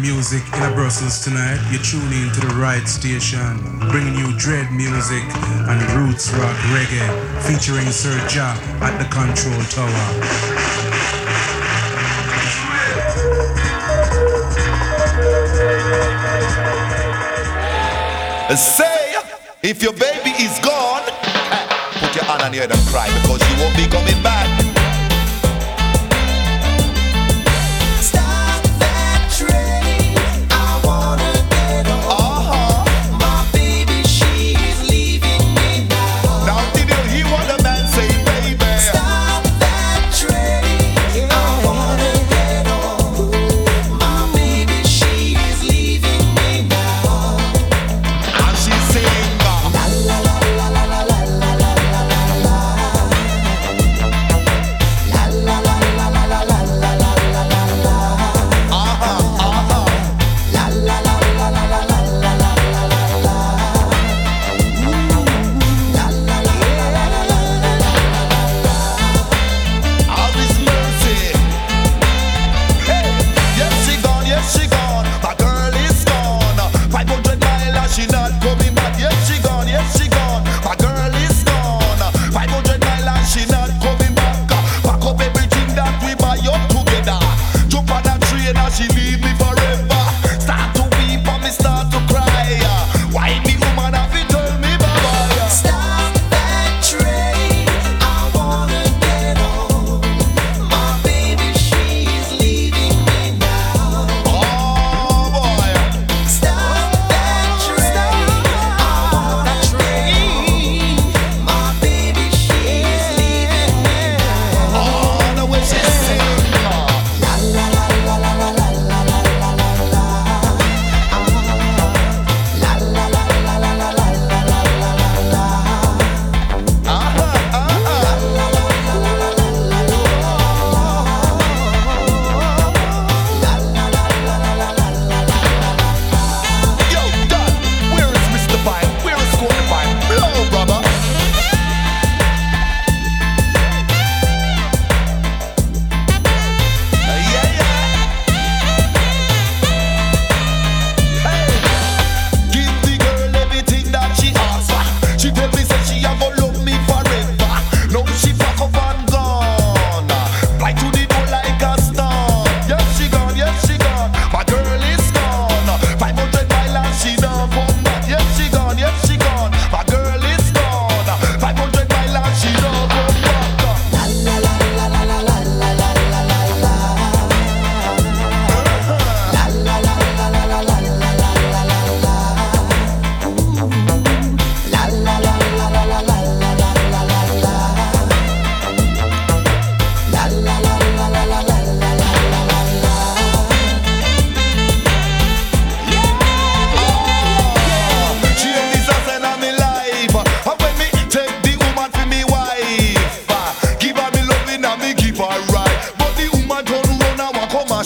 music in a Brussels tonight, you're tuning to the right station, bringing you dread music and roots rock reggae, featuring Sir Jah at the control tower. Say, if your baby is gone, eh, put your hand on your head and cry because she won't be coming back.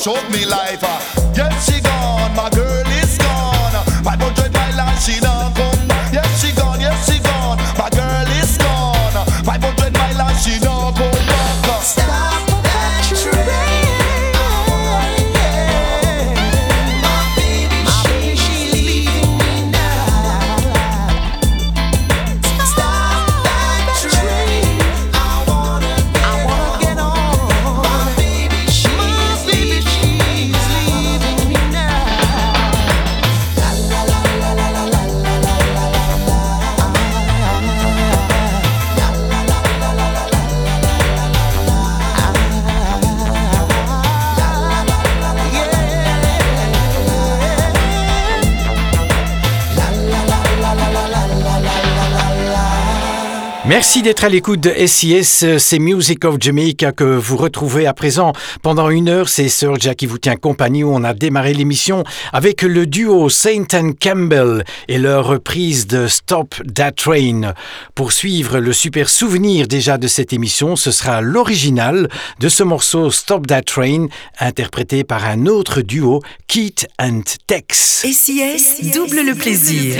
show me life. Uh. Merci d'être à l'écoute de SIS, c'est Music of Jamaica que vous retrouvez à présent pendant une heure. C'est Sir Jack qui vous tient compagnie où on a démarré l'émission avec le duo Saint Campbell et leur reprise de Stop That Train. Pour suivre le super souvenir déjà de cette émission, ce sera l'original de ce morceau Stop That Train interprété par un autre duo, Keith and Tex. SIS, double le plaisir.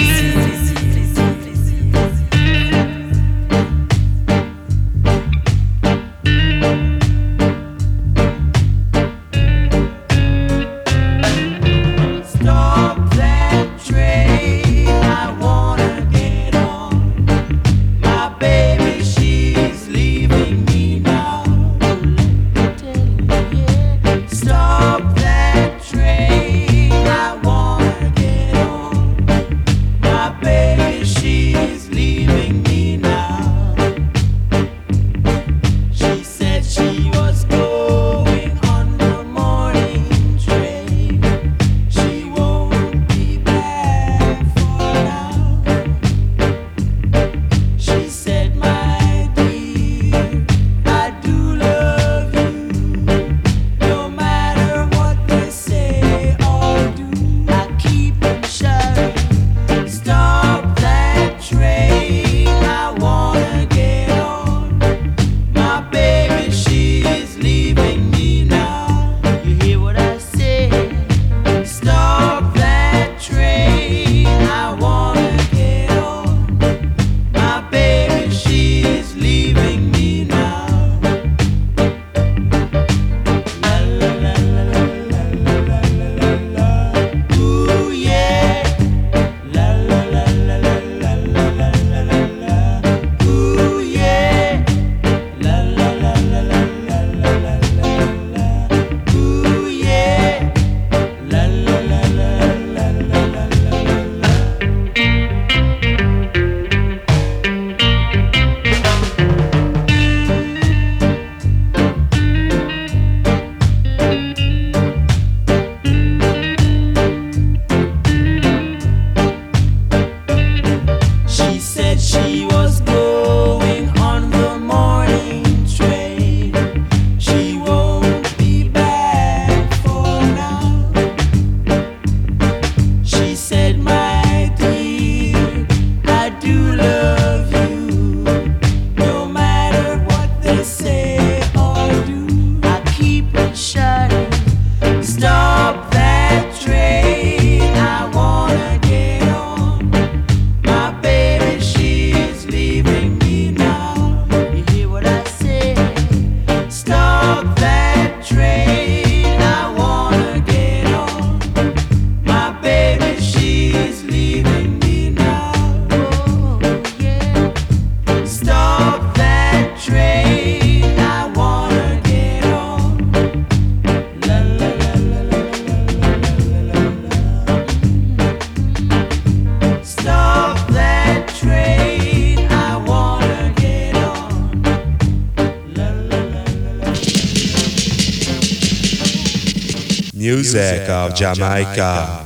Of Jamaica.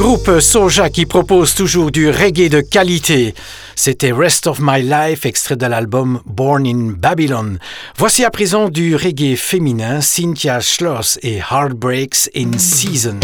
Groupe Soja qui propose toujours du reggae de qualité. C'était Rest of My Life, extrait de l'album Born in Babylon. Voici à présent du reggae féminin, Cynthia Schloss et Heartbreaks in Season.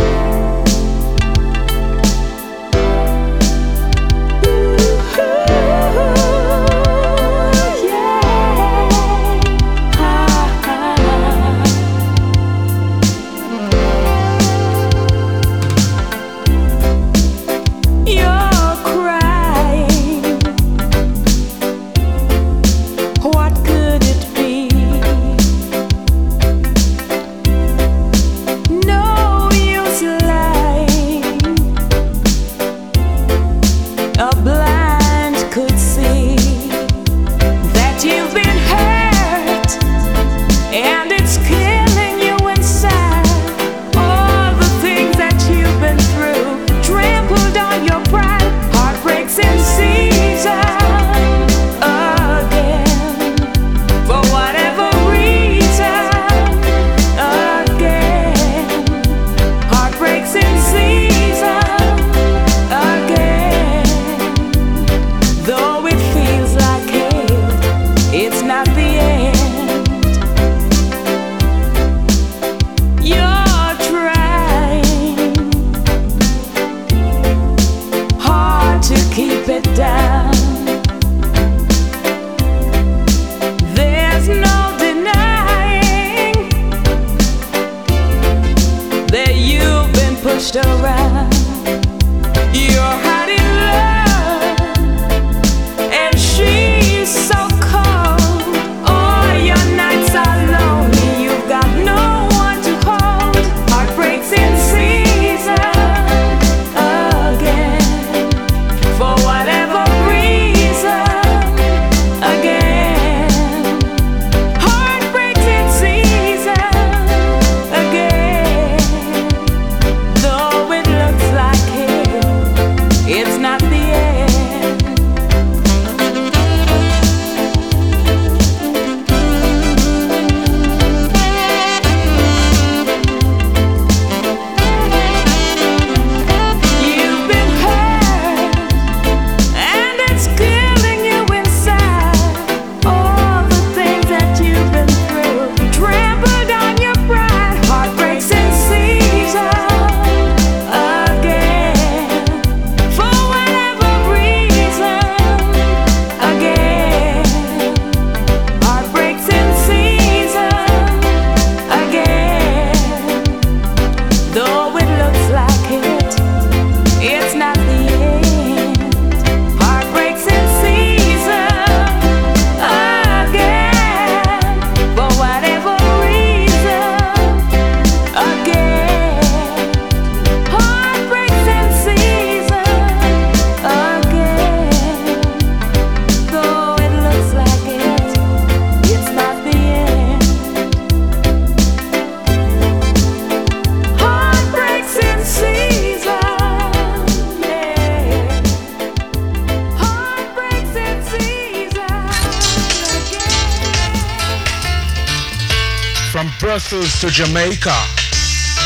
To Jamaica.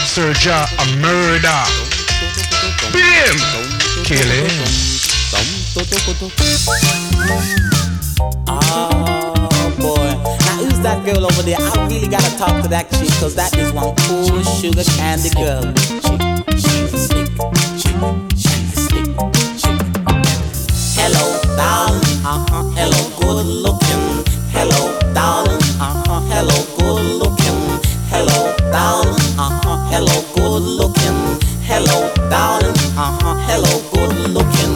Serja a murder. Bim! Kill him. Oh boy. Now who's that girl over there? I really gotta talk to that chick, cause that is one cool sugar candy girl. Hello, darling. Uh-huh. Hello, good looking. Hello, darling. Good looking. Hello, darling. Uh huh. Hello, good looking. Hello, darling. Uh huh. Hello, good looking.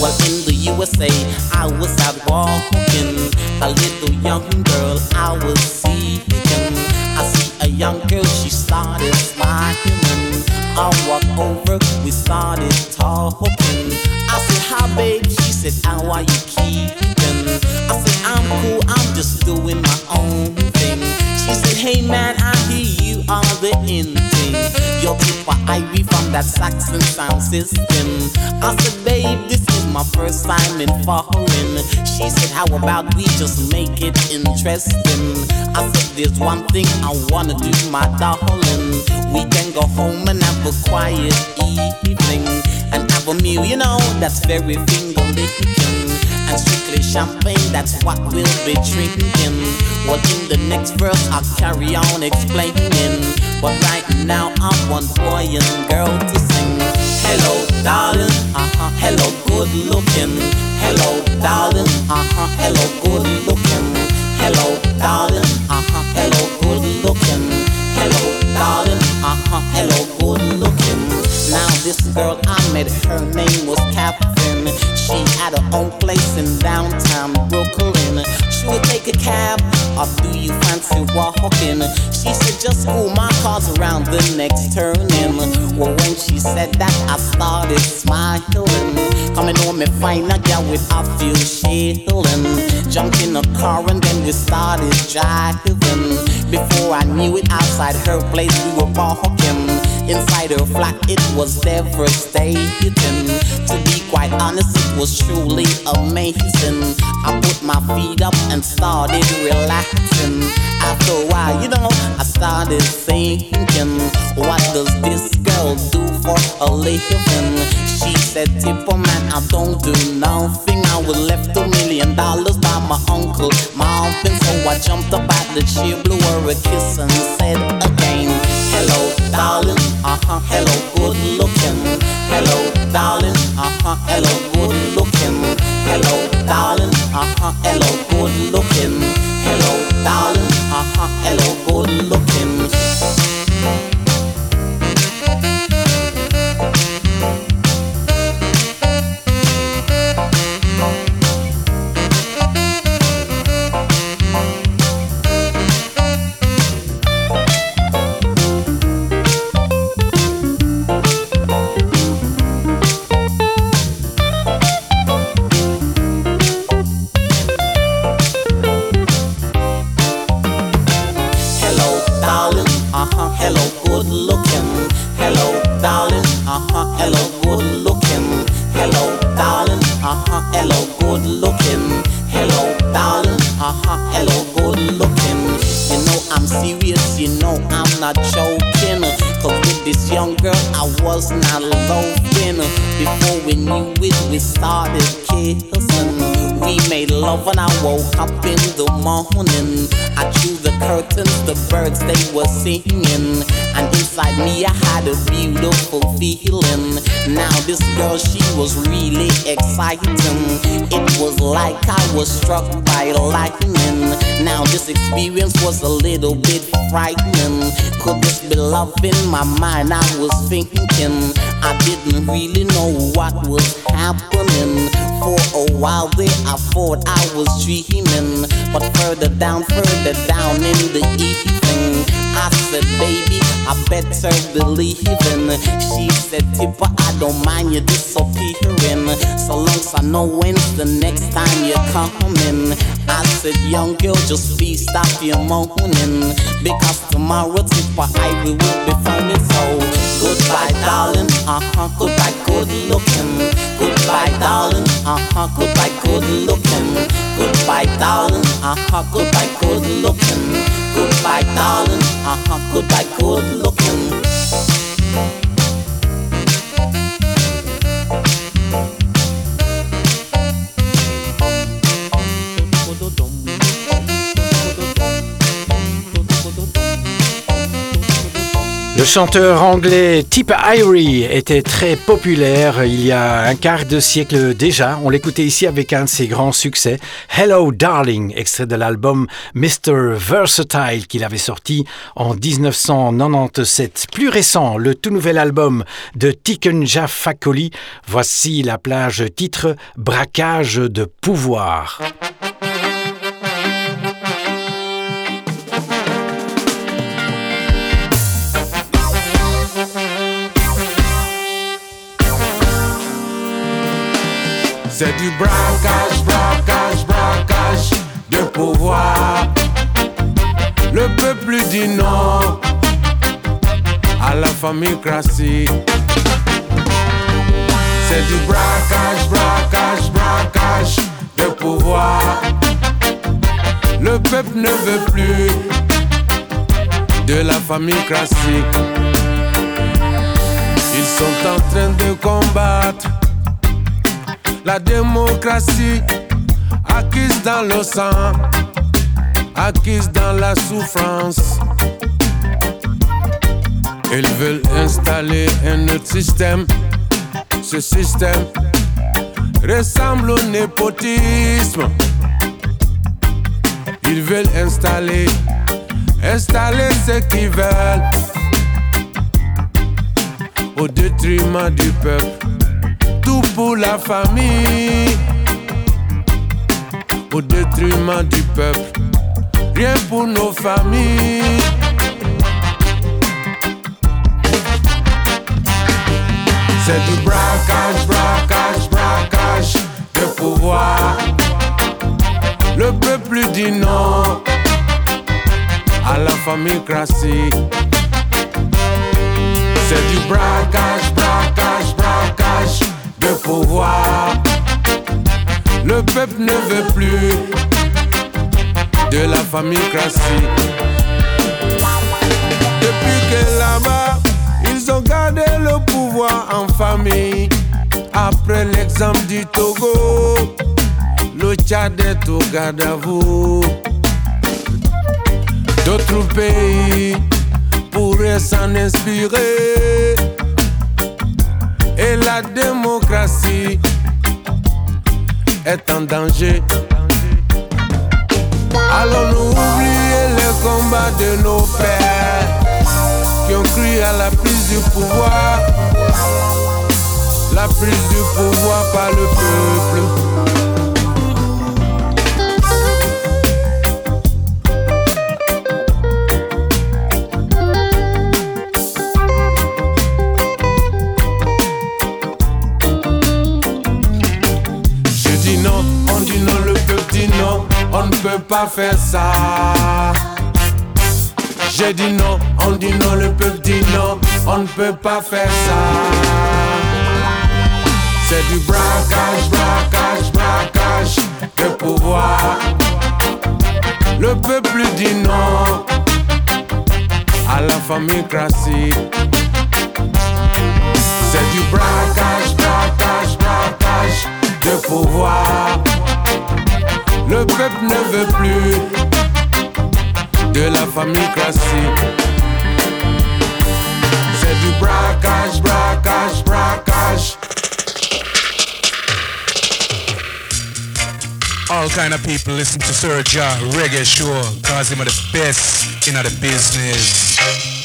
Well, in the USA, I was out walking. A little young girl, I was seeking. I see a young girl, she started smiling. I walked over, we started talking. I said, Hi, babe. She said, How are you keeping? I said, I'm cool, I'm just doing my own thing. She said, Hey man, I hear you are the in thing. Yo, Tippa Irie from that Saxon sound system. I said, babe, this is my first time in foreign. She said, how about we just make it interesting? I said, there's one thing I wanna do, my darling. We can go home and have a quiet evening and have a meal, you know, that's very finger licking and strictly champagne, that's what we'll be drinking. Well, in the next verse, I'll carry on explaining. But right now, I want boy and girl to sing. Hello, darling, uh huh, hello, good looking. Hello, darling, uh huh, hello, good looking. Hello, darling, uh huh, hello, good looking. Hello, darling, uh huh, hello, this girl I met, her name was Catherine. She had her own place in downtown Brooklyn. She would take a cab, or do you fancy walking? She said, just cool my car's around the next turning. Well, when she said that, I started smiling. Coming home and find a girl with a few shilling. Jumped in a car and then we started driving. Before I knew it, outside her place we were walking. Inside her flat, it was devastating. To be quite honest, it was truly amazing. I put my feet up and started relaxing. After a while, you know, I started thinking, what does this girl do for a living? She said, Tippa man, I don't do nothing. I was left a million dollars by my uncle, and so I jumped up at the chair, blew her a kiss and said again, Hello, darling, uh huh, hello, good looking. Hello, darling, uh huh, hello, good looking. Hello, darling, uh huh, hello, good looking. Hello, darling, uh huh, hello, good looking. When I woke up in the morning. I drew the curtains, the birds they were singing. And inside me I had a beautiful feeling. Now this girl, she was really exciting. It was like I was struck by lightning. Now this experience was a little bit frightening. Could this be love in my mind? I was thinking. I didn't really know what was happening. For a while there, I thought I was dreaming. But further down, further down in the evening, I said, baby, I better believe in. She said, Tippa, I don't mind you disappearing. So long as I know when's the next time you're coming. I said, young girl, just please stop your moaning. Because tomorrow, Tippa, I will be phoning. So goodbye, darling. Uh huh. Goodbye, good looking. Goodbye, darling. Uh huh. Goodbye, good looking. Goodbye, darling. Uh huh. Goodbye, good looking. good like darling, uh huh, good like good looking. Le chanteur anglais Tip Irie était très populaire il y a un quart de siècle déjà. On l'écoutait ici avec un de ses grands succès, Hello Darling, extrait de l'album Mr. Versatile qu'il avait sorti en 1997. Plus récent, le tout nouvel album de Tikenja Fakoli. Voici la plage titre Braquage de pouvoir. C'est du braquage, braquage, braquage de pouvoir. Le peuple du Nord, à la famille classique. C'est du braquage, braquage, braquage de pouvoir. Le peuple ne veut plus de la famille classique. Ils sont en train de combattre la démocratie acquise dans le sang, acquise dans la souffrance. Ils veulent installer un autre système. Ce système ressemble au népotisme. Ils veulent installer, installer ce qu'ils veulent au détriment du peuple. Tout pour la famille, au détriment du peuple. Rien pour nos familles. C'est du braquage, braquage, braquage de pouvoir. Le peuple dit non à la famille classique. C'est du braquage, braquage, braquage de pouvoir. Le peuple ne veut plus de la famille classique. Depuis que là-bas, ils ont gardé le pouvoir en famille. Après l'exemple du Togo, le Tchad est au garde à vous. D'autres pays pourraient s'en inspirer. Et la démocratie est en danger. Allons-nous oublier les combats de nos pères qui ont cru à la prise du pouvoir, la prise du pouvoir par le peuple. Faire ça. J'ai dit non, on dit non, le peuple dit non, on ne peut pas faire ça. C'est du braquage, braquage, braquage de pouvoir. Le peuple dit non à la famille classique. C'est du braquage, braquage, braquage de pouvoir. Le peuple ne veut plus de la famille classique. C'est du braquage, braquage, braquage. All kind of people listen to Sir Jah Reggae Show cause him the best in the business.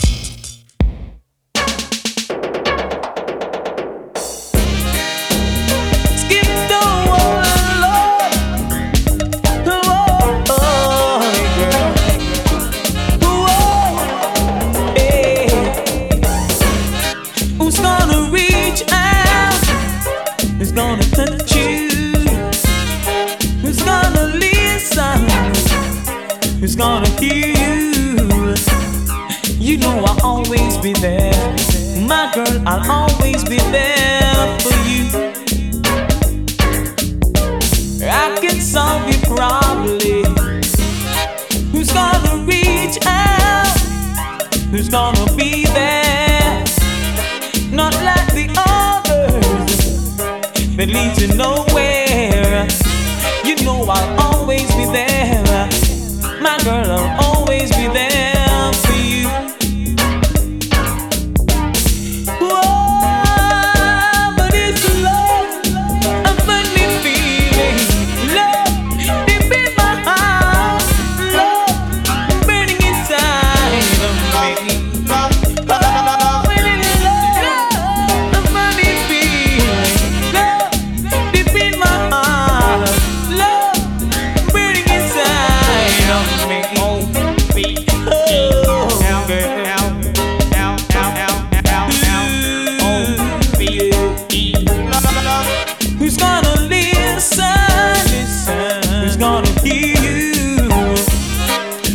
gonna hear you?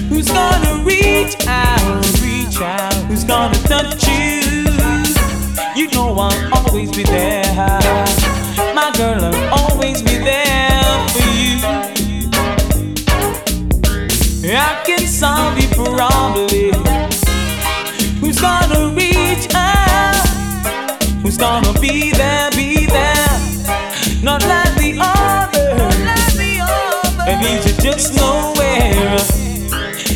Who's gonna reach out? Reach out. Who's gonna touch you? You know I'll always be there. My girl, I'll always be there for you. I can solve your problem. Who's gonna reach out? Who's gonna be there? Be there. Leaves you just nowhere.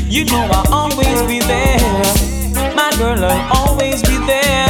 You know I'll always be there. My girl, I'll always be there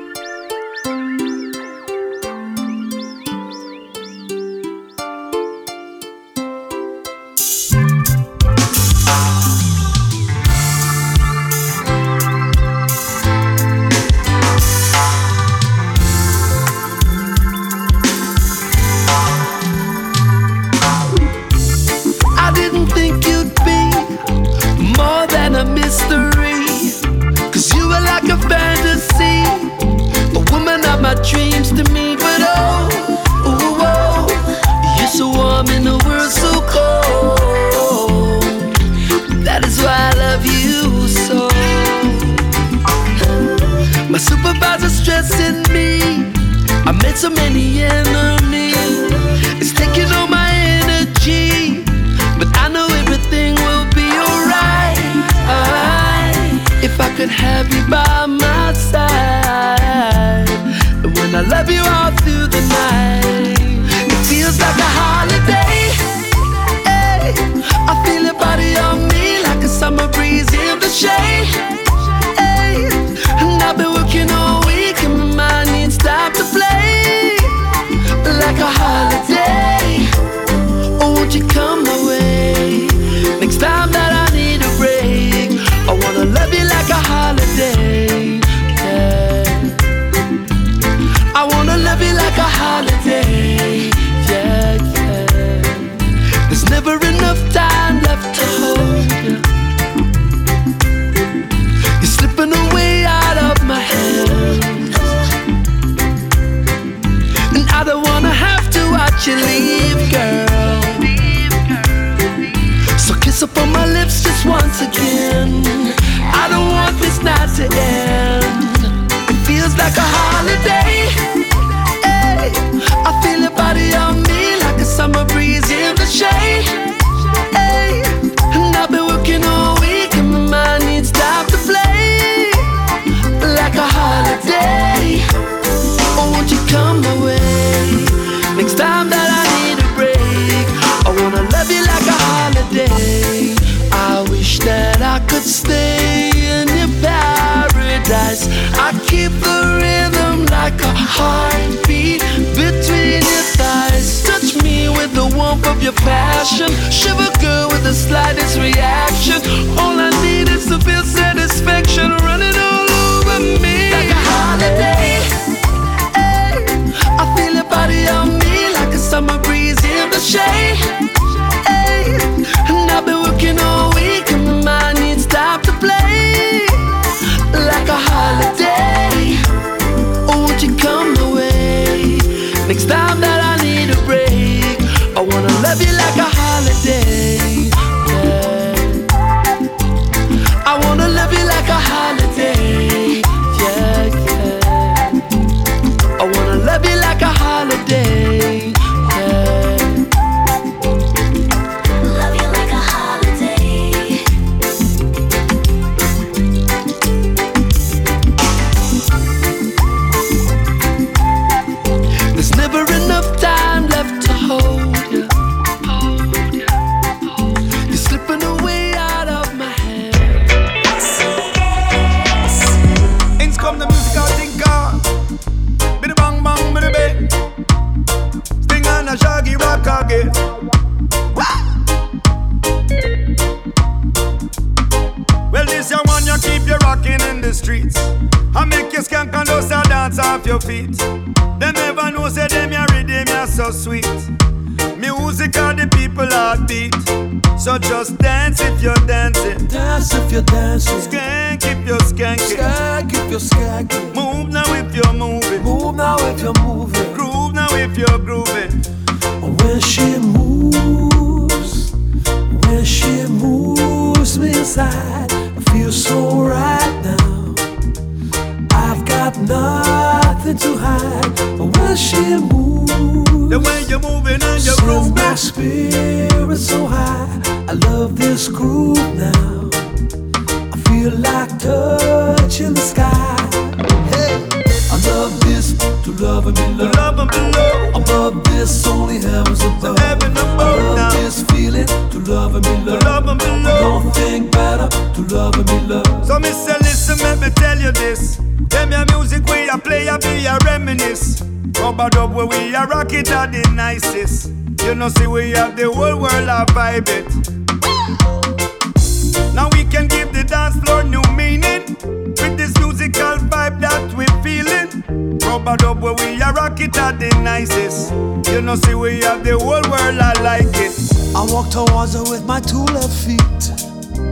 Rubber dub where we a rock it are the nicest. You know see we have the whole world I like it. I walk towards her with my two left feet.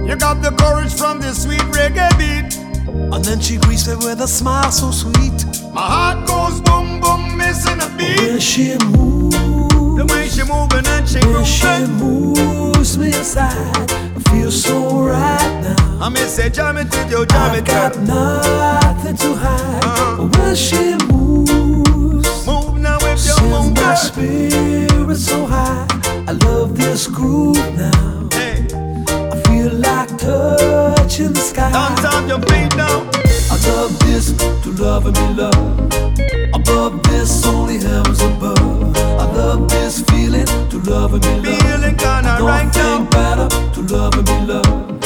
You got the courage from the sweet reggae beat. And then she greets me with a smile so sweet. My heart goes boom boom, missing a beat. When she moves, she moving and she when she grooving. moves me inside, I feel so right now. I may say jam it till you jam it got nothing to hide. Uh-huh. But when she moves, Move now if you sends move my spirit so high. I love this groove now. Hey, I feel like touching the sky. dance on your feet now. I love this to love and be loved. Above this, only heaven's above. I love this feeling to love and be loved. Feeling kinda right now. better to love and be loved.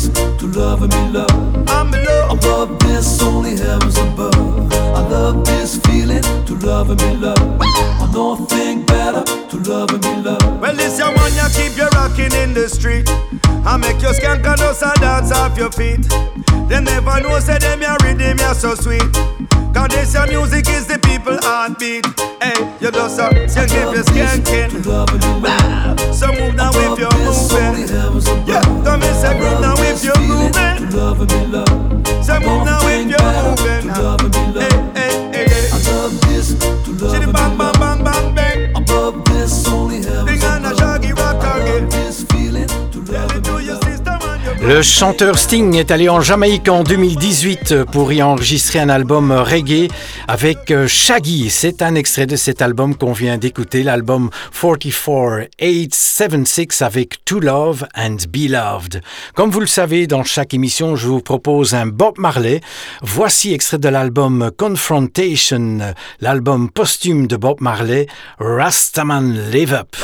I love this to love and be loved. I'm in love. Above this, only heaven's above. I love this feeling to love and be loved. I don't think better to love and be loved. Well, this your one you keep you rocking in the street. I make your skank and us a dance off your feet. They never know say them your rhythm you so sweet. Cause this your music is the people heartbeat. Hey, you just a skank if you're skanking. love and be. So move now if you're this, only moving. Yeah, come and say move now if you're moving. Love and be loved. Say move now if you're moving. Le chanteur Sting est allé en Jamaïque en 2018 pour y enregistrer un album reggae avec euh, Shaggy. C'est un extrait de cet album qu'on vient d'écouter, l'album 44876 avec To Love and Be Loved. Comme vous le savez, dans chaque émission, je vous propose un Bob Marley. Voici extrait de l'album Confrontation, l'album posthume de Bob Marley, Rastaman Live Up.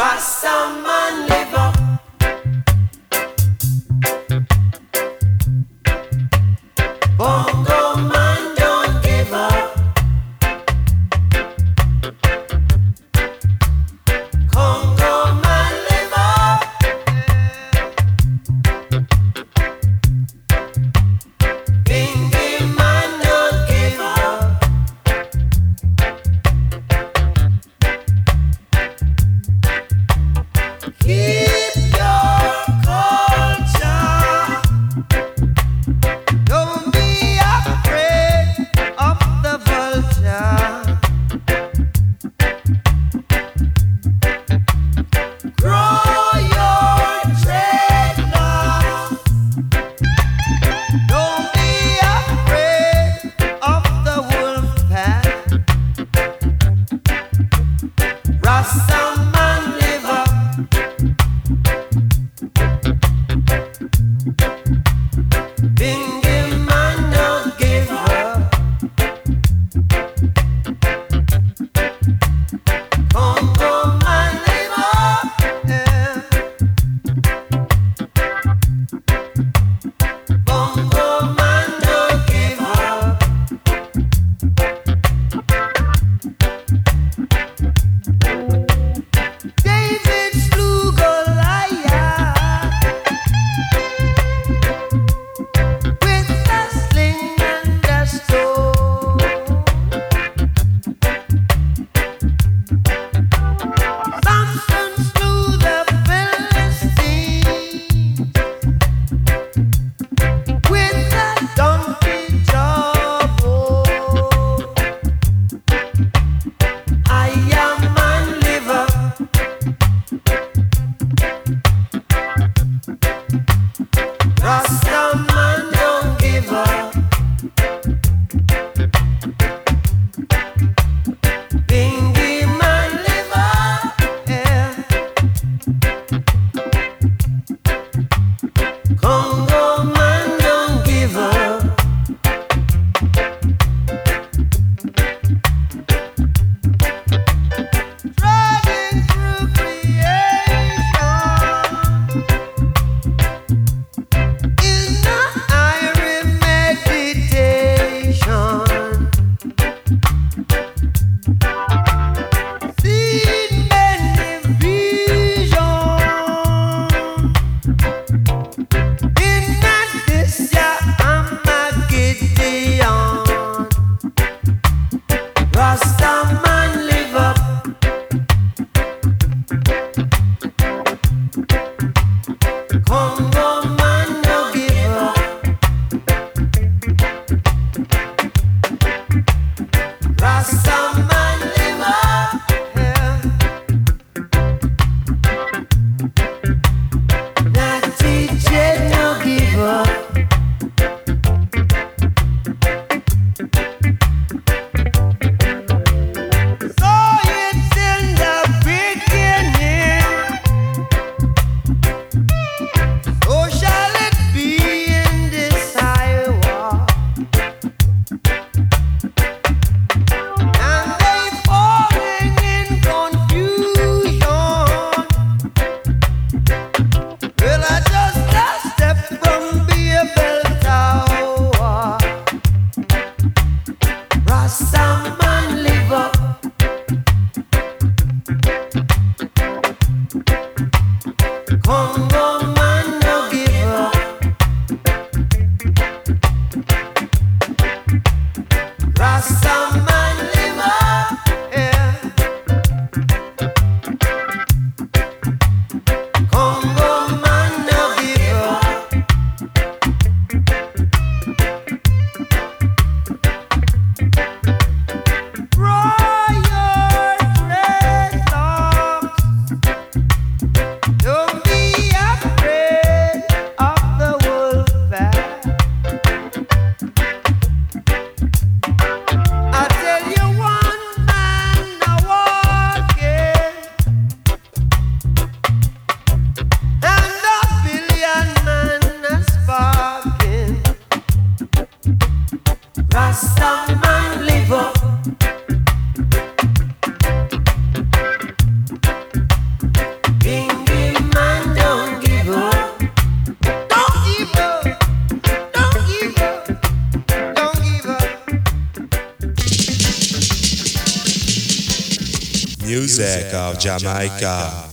Jamaica.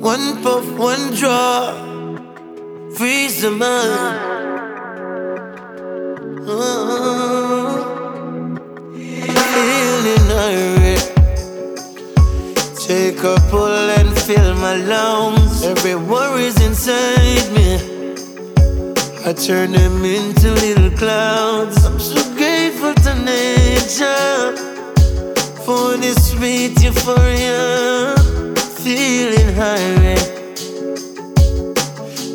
One puff, one draw, freeze the mind. Oh. Take a pull and fill my lungs. Every worry's inside me. I turn them into little clouds. I'm so grateful to nature for this sweet euphoria. Feeling high.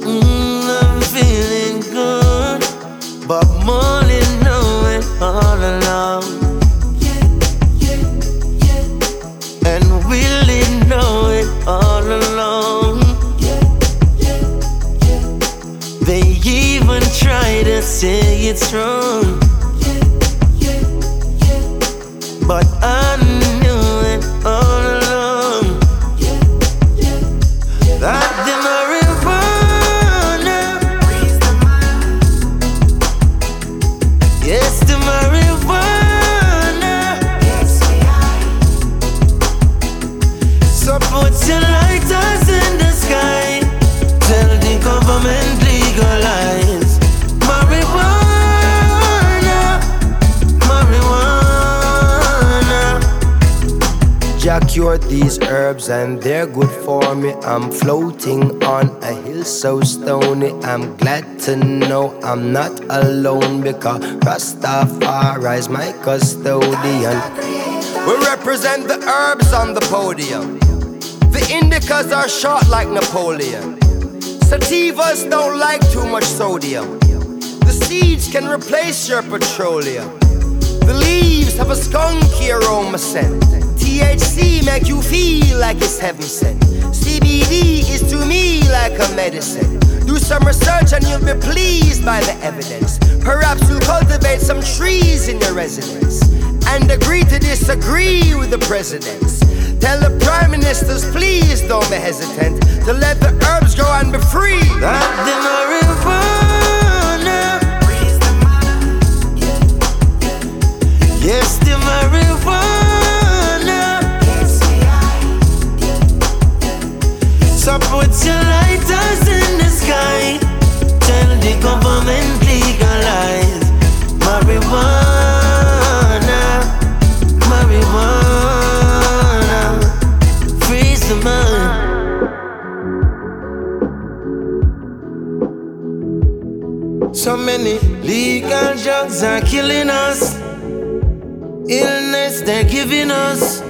Mm, I'm feeling good. But more than knowing all along. And really know it all along. They even try to say it's wrong. These herbs and they're good for me. I'm floating on a hill so stony. I'm glad to know I'm not alone because Rastafari is my custodian. We represent the herbs on the podium. The indicas are short like Napoleon. Sativas don't like too much sodium. The seeds can replace your petroleum. The leaves have a skunky oh, aroma scent. THC make you feel like it's heaven sent. CBD is to me like a medicine. Do some research and you'll be pleased by the evidence. Perhaps you'll cultivate some trees in your residence and agree to disagree with the presidents. Tell the prime ministers, please don't be hesitant to let the herbs go and be free. That the marijuana. Yes, the marijuana. So put your lighters in the sky. Tell the government legalize marijuana. Marijuana. Freeze the mind. So many legal drugs are killing us. Illness they're giving us.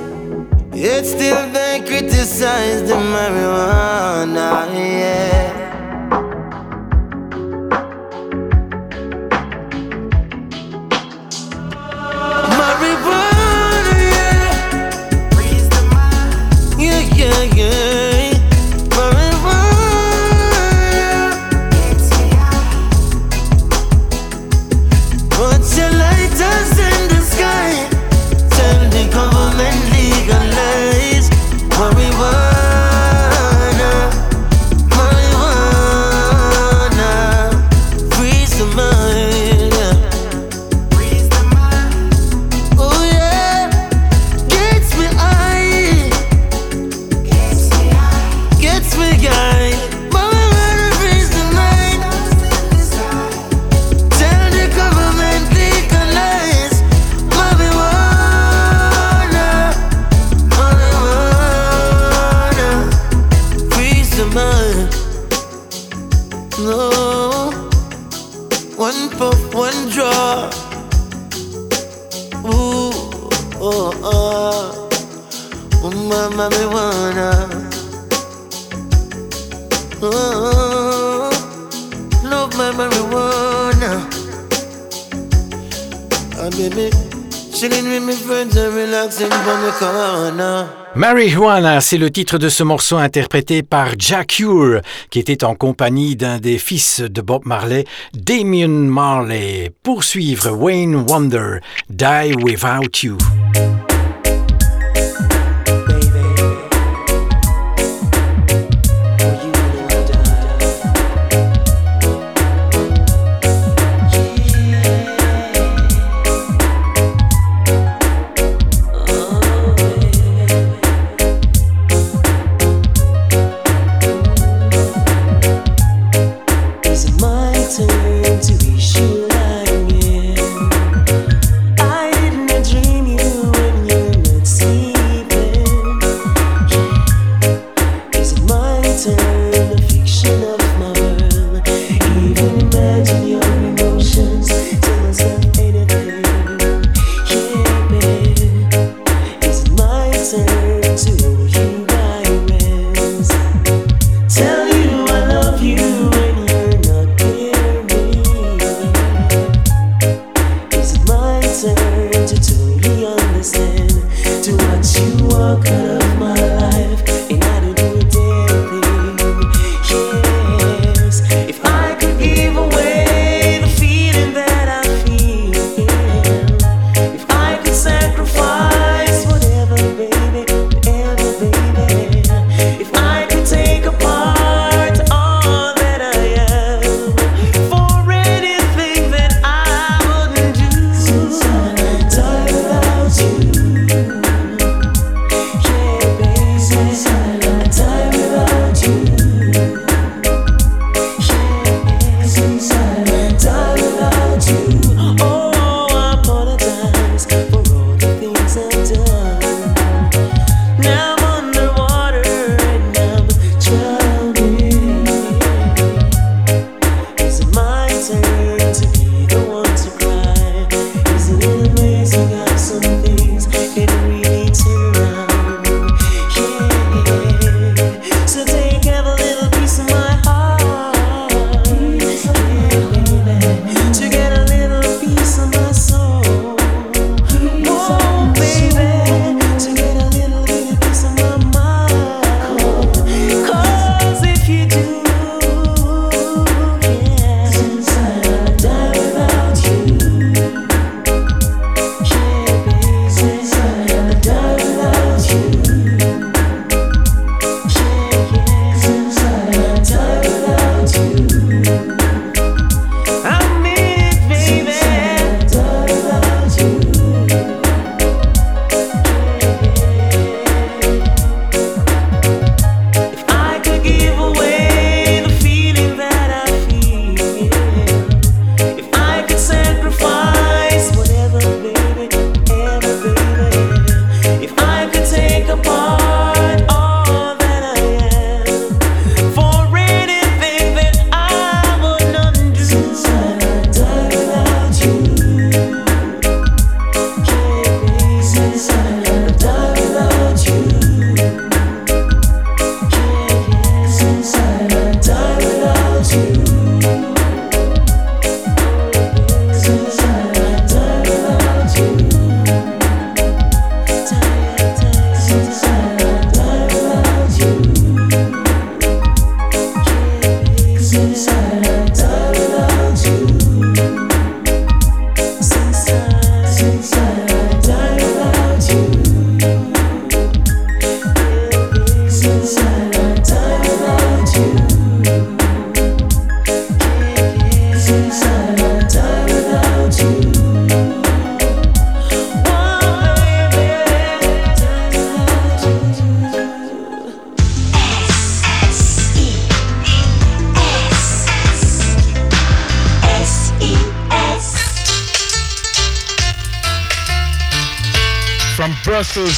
Yet still they criticize the marijuana. Yeah. Marijuana, c'est le titre de ce morceau interprété par Jack Ure, qui était en compagnie d'un des fils de Bob Marley, Damien Marley. Poursuivre Wayne Wonder, Die Without You.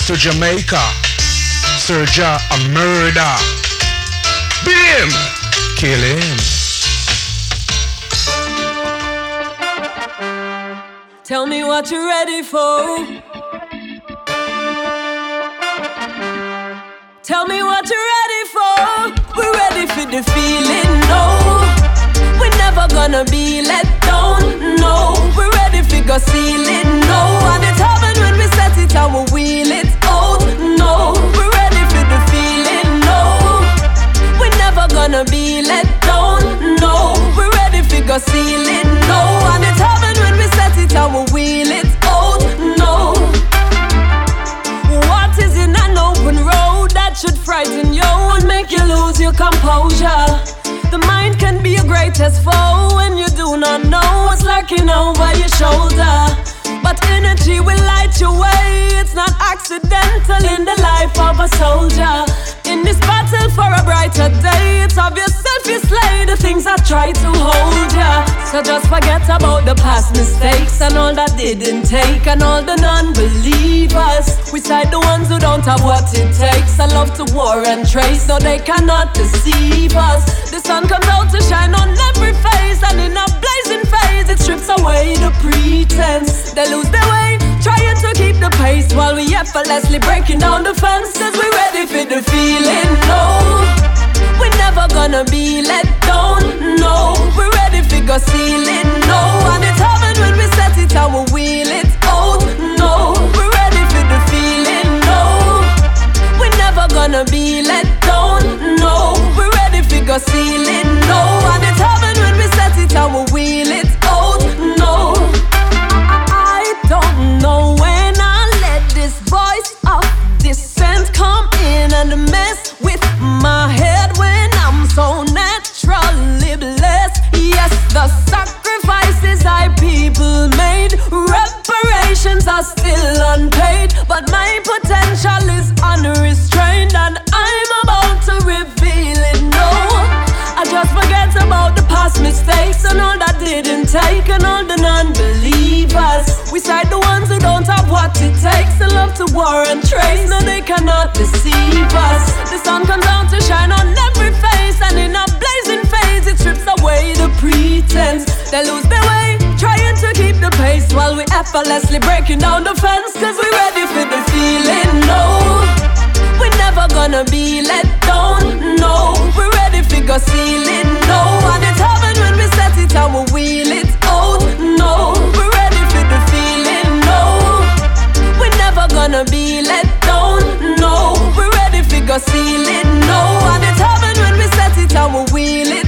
To Jamaica. Serja a murder. Beat him. Kill him. Tell me what you're ready for. Tell me what you're ready for. We're ready for the feeling, no. We're never gonna be let down, no. We're ready for go ceiling, But energy will light your way. It's not accidental in the life of a soldier. In this battle for a brighter day, it's of yourself you slay the things I try to hold ya. So just forget about the past mistakes and all that didn't take, and all the non-believers. We side the ones who don't have what it takes. I love to war and trace, so they cannot deceive us. The sun comes out to shine on every face, and in a blazing phase, it strips away the pretense. They lose their way, trying to keep the pace while we effortlessly breaking down the fences. We ready for the feeling, no. We're never gonna be let down, no. We're ready for go ceiling, no. And it's heaven when we set it and we wheel it out, no. We're ready for the feeling, no. We're never gonna be let down, no. We're ready for go ceiling, no. And it's heaven when we set it and we wheel it the sacrifices I people made, reparations are still unpaid, but my potential is unrestrained, and I'm about to reveal it. No, I just forget about the past mistakes and all that didn't take, and all the non-believers. We side the ones who don't have what it takes to love to war and trace. No, they cannot deceive us. The sun comes out to shine on every face, and in a blazing it strips away the pretense. They lose their way, trying to keep the pace while we effortlessly breaking down the fence. Cause we ready for the feeling. No, we're never gonna be let down. No, we're ready for go ceiling. No, and it's heaven when we set it and we wheel it out. No, we're ready for the feeling. No, we're never gonna be let down. No, we're ready for go ceiling. No, and it's heaven when we set it and we wheel it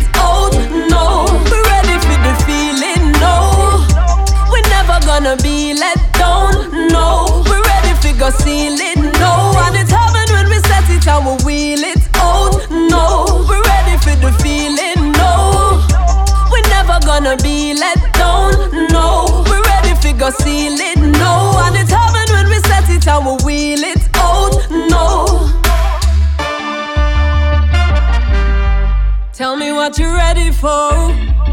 gonna be let down. No, we're ready for go ceiling. No, and it's heaven when we set it and we wheel it out. No, we're ready for the feeling. No, we're never gonna be let down. No, we're ready for go ceiling. No, and it's heaven when we set it and we wheel it out. No. Tell me what you're ready for.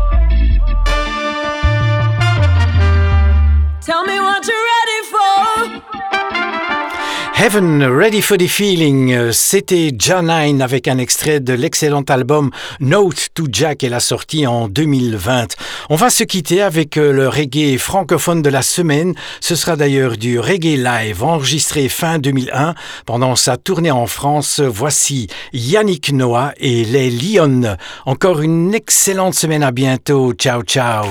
Tell me what you're ready for. Heaven, Ready for the Feeling, c'était Janine avec un extrait de l'excellent album Note to Jack, elle a sorti en 2020. On va se quitter avec euh, le reggae francophone de la semaine. Ce sera d'ailleurs du reggae live enregistré fin 2001 pendant sa tournée en France. Voici Yannick Noah et les Lyon. Encore une excellente semaine, à bientôt. Ciao, ciao.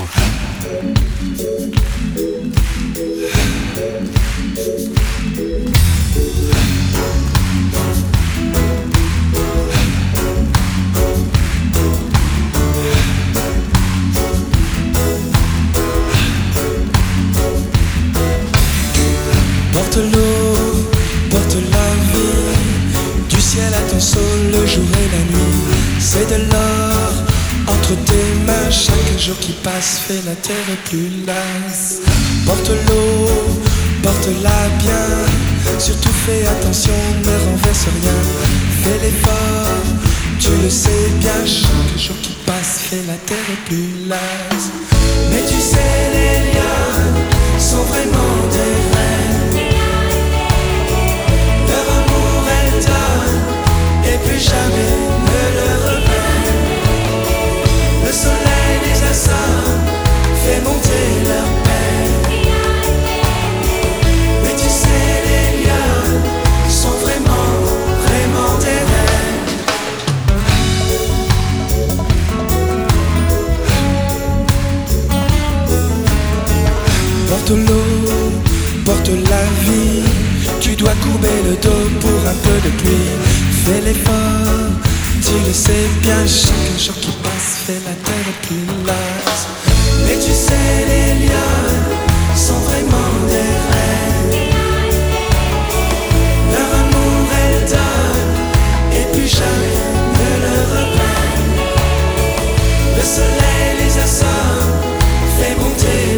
La terre plus lasse. Porte l'eau, porte-la bien, surtout fais attention, ne renverse rien. Fais l'effort, tu le sais bien, chaque jour qui passe fait la terre plus lasse. Mais tu sais, les liens sont vraiment des reines. Leur amour elle donne et plus jamais ne le reprenne. Le soleil les assomme, Porte l'eau, porte la vie. Tu dois courber le dos pour un peu de pluie. Fais l'effort, tu le sais bien, chaque jour qui et tu sais, les lions sont vraiment des reines. Leur amour, elles donnent, et plus jamais ne le reprennent. Le soleil les assomme, fait monter.